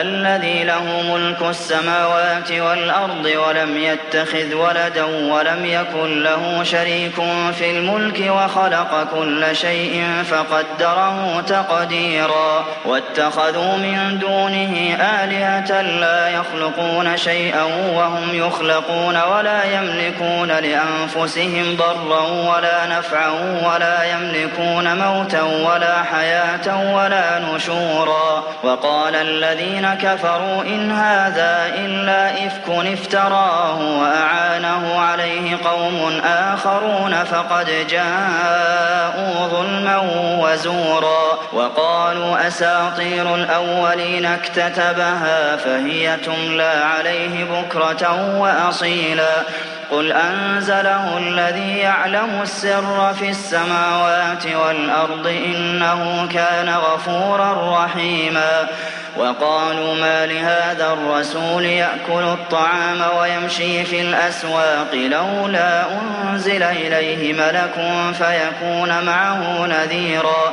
الذي له ملك السماوات والأرض ولم يتخذ ولدا ولم يكن له شريك في الملك وخلق كل شيء فقدره تقديرا. واتخذوا من دونه آلهة لا يخلقون شيئا وهم يخلقون ولا يملكون لأنفسهم ضرا ولا نفعا ولا يملكون موتا ولا حياة ولا نشورا. وقال الذين كفروا إن هذا إلا إفك افتراه وأعانه عليه قوم آخرون فقد جاءوا ظلما وزورا وقالوا أساطير الأولين اكتتبها فهي تملى عليه بكرة وأصيلا قل أنزله الذي يعلم السر في السماوات والأرض إنه كان غفورا رحيما وقالوا ما لهذا الرسول يأكل الطعام ويمشي في الأسواق لولا أنزل إليه ملك فيكون معه نذيرا.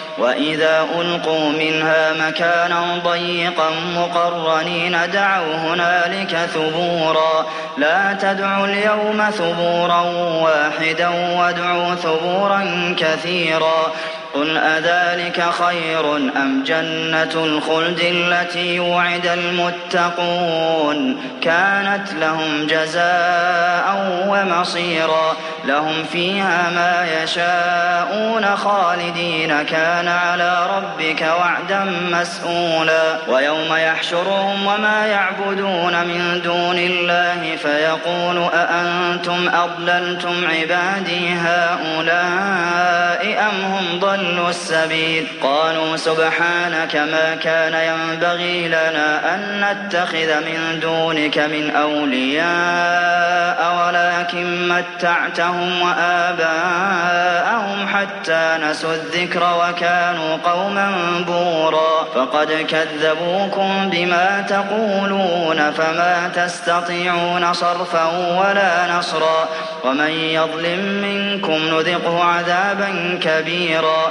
وإذا ألقوا منها مكانا ضيقا مقرنين دعوا هنالك ثبورا. لا تدعوا اليوم ثبورا واحدا وادعوا ثبورا كثيرا. قل أذلك خير أم جنة الخلد التي وعد المتقون؟ كانت لهم جزاء ومصيرا. لهم فيها ما يشاءون خالدين. كان على ربك وعدا مسئولا ويوم يحشرهم وما يعبدون من دون الله فيقول أأنتم أضللتم عبادي هؤلاء أم هم ضلوا السبيل. قالوا سبحانك ما كان ينبغي لنا أن نتخذ من دونك من أولياء ولكن متعتهم وآباءهم حتى نسوا الذكر وكانوا قوما بورا. فقد كذبوكم بما تقولون فما تستطيعون صرفا ولا نصرا. ومن يظلم منكم نذقه عذابا كبيرا.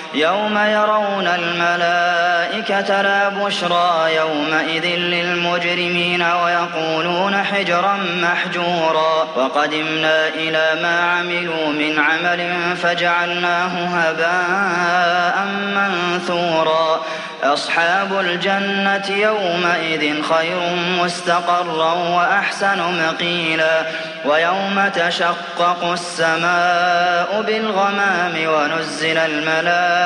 يوم يرون الملائكة لا بشرى يومئذ للمجرمين ويقولون حجرا محجورا وقدمنا إلى ما عملوا من عمل فجعلناه هباء منثورا أصحاب الجنة يومئذ خير مستقرا وأحسن مقيلا ويوم تشقق السماء بالغمام ونزل الملائكة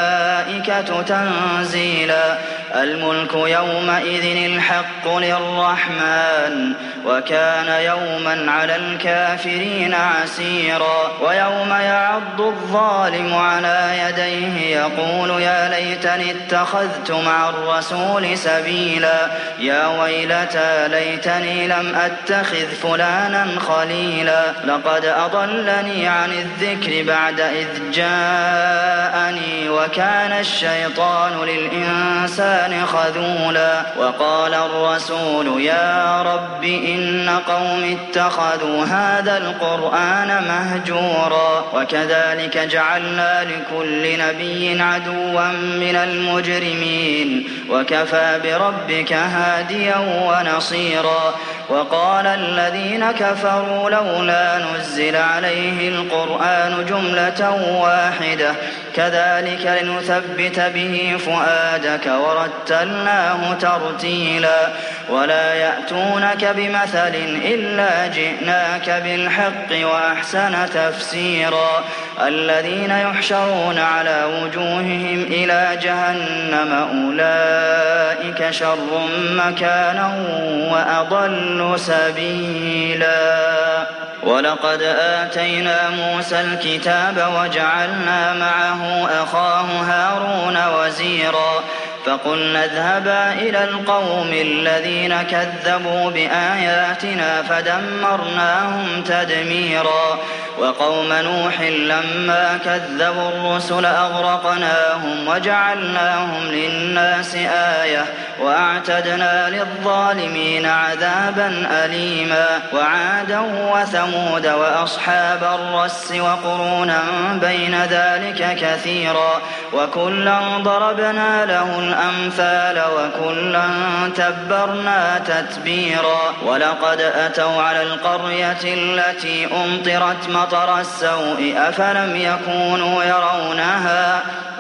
تنزيلا الملك يومئذ الحق للرحمن وكان يوما على الكافرين عسيرا ويوم يعض الظالم على يديه يقول يا ليتني اتخذت مع الرسول سبيلا يا ويلتى ليتني لم أتخذ فلانا خليلا لقد أضلني عن الذكر بعد إذ جاءني وكان الشيطان للإنسان خذولا وقال الرسول يا رب إن قوم اتخذوا هذا القرآن مهجورا وكذلك جعلنا لكل نبي عدوا من المجرمين وكفى بربك هاديا ونصيرا وقال الذين كفروا لولا نزل عليه القرآن جملة واحدة كذلك لنثبت به فؤادك ورتلناه ترتيلا ولا يأتونك بمثل إلا جئناك بالحق وأحسن تفسيرا الذين يحشرون على وجوههم إلى جهنم أولئك شر مكانا وأضل سبيلا ولقد آتينا موسى الكتاب وجعلنا معه أخاه هارون وزيرا فقلنا اذهبا إلى القوم الذين كذبوا بآياتنا فدمرناهم تدميرا. وقوم نوح لما كذبوا الرسل أغرقناهم وجعلناهم للناس آية وأعتدنا للظالمين عذابا أليما وعادا وثمود وأصحاب الرس وقرونا بين ذلك كثيرا وكلا ضربنا له الأمثال وكلا تبرنا تتبيرا ولقد أتوا على القرية التي أمطرت مطر السوء أفلم يكونوا يرونها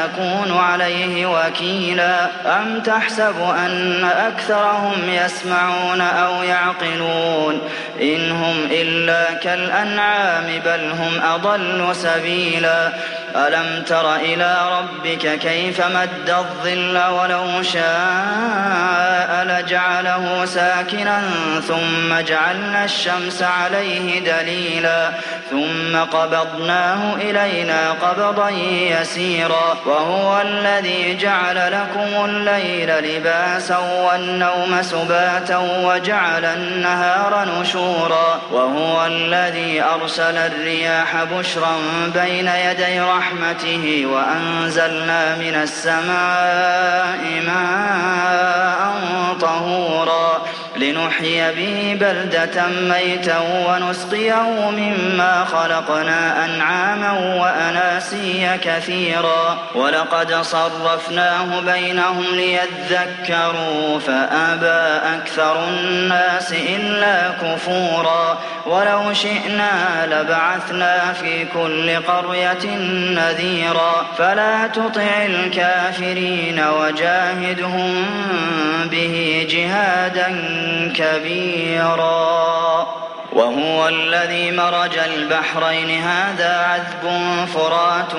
تكون عليه وكيلا. أم تحسب أن أكثرهم يسمعون أو يعقلون؟ إن هم إلا كالأنعام بل هم أضل سبيلا. ألم تر إلى ربك كيف مد الظل ولو شاء لجعله ساكنا ثم جعلنا الشمس عليه دليلا. ثم قبضناه إلينا قبضا يسيرا. وهو الذي جعل لكم الليل لباسا والنوم سباتا وجعل النهار نشورا. وهو الذي أرسل الرياح بشرا بين يدي رحمته وأنزلنا من السماء ماء طهورا لنحيي به بلدة ميتا ونسقيه مما خلقنا أنعاما وأناسيا كثيرا. ولقد صرفناه بينهم ليذكروا فأبى أكثر الناس إلا كفورا. ولو شئنا لبعثنا في كل قرية نذيرا. فلا تطع الكافرين وجاهدهم به جهادا كبيرا. وهو الذي مرج البحرين. هذا عذب فرات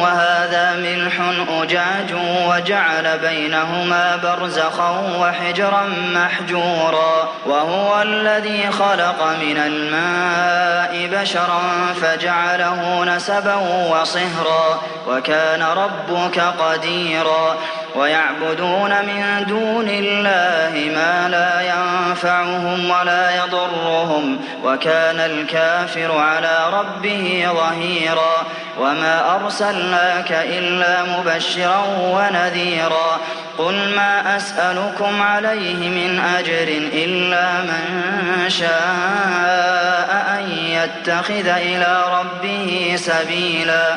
وهذا ملح أجاج وجعل بينهما برزخا وحجرا محجورا. وهو الذي خلق من الماء بشرا فجعله نسبا وصهرا. وكان ربك قديرا. ويعبدون من دون الله ما لا ينفعهم ولا يضرهم وكان الكافر على ربه ظهيرا وما أرسلناك إلا مبشرا ونذيرا قل ما أسألكم عليه من أجر إلا من شاء أن يتخذ إلى ربه سبيلا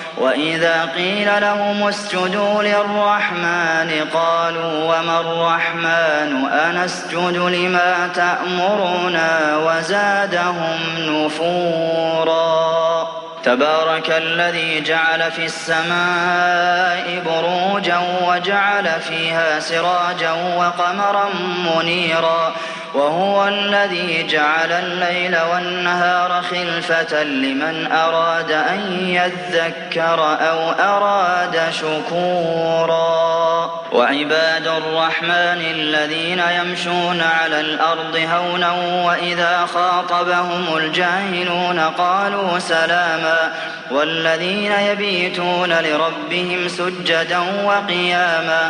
وإذا قيل لهم اسجدوا للرحمن قالوا وما الرحمن؟ أنسجد لما تأمرنا وزادهم نفورا. تبارك الذي جعل في السماء بروجا وجعل فيها سراجا وقمرا منيرا. وهو الذي جعل الليل والنهار خلفة لمن أراد أن يذكر أو أراد شكورا. وعباد الرحمن الذين يمشون على الأرض هونا وإذا خاطبهم الجاهلون قالوا سلاما. والذين يبيتون لربهم سجدا وقياما.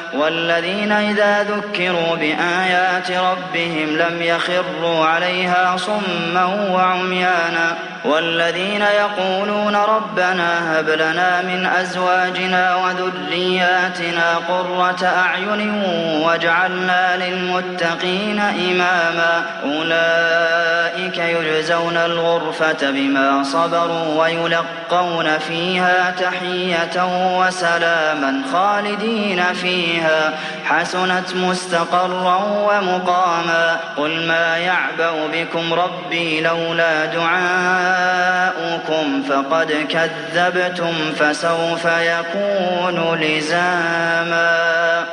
والذين إذا ذكروا بآيات ربهم لم يخروا عليها صما وعميانا والذين يقولون ربنا هب لنا من أزواجنا وذرياتنا قرة أعين واجعلنا للمتقين إماما. أولئك يجزون الغرفة بما صبروا ويلقون فيها تحية وسلاما خالدين فيها. حسنت مستقرا ومقاما. قل ما يعبأ بكم ربي لولا دعاء آباؤكم فقد كذبتم فسوف يكون لزاما.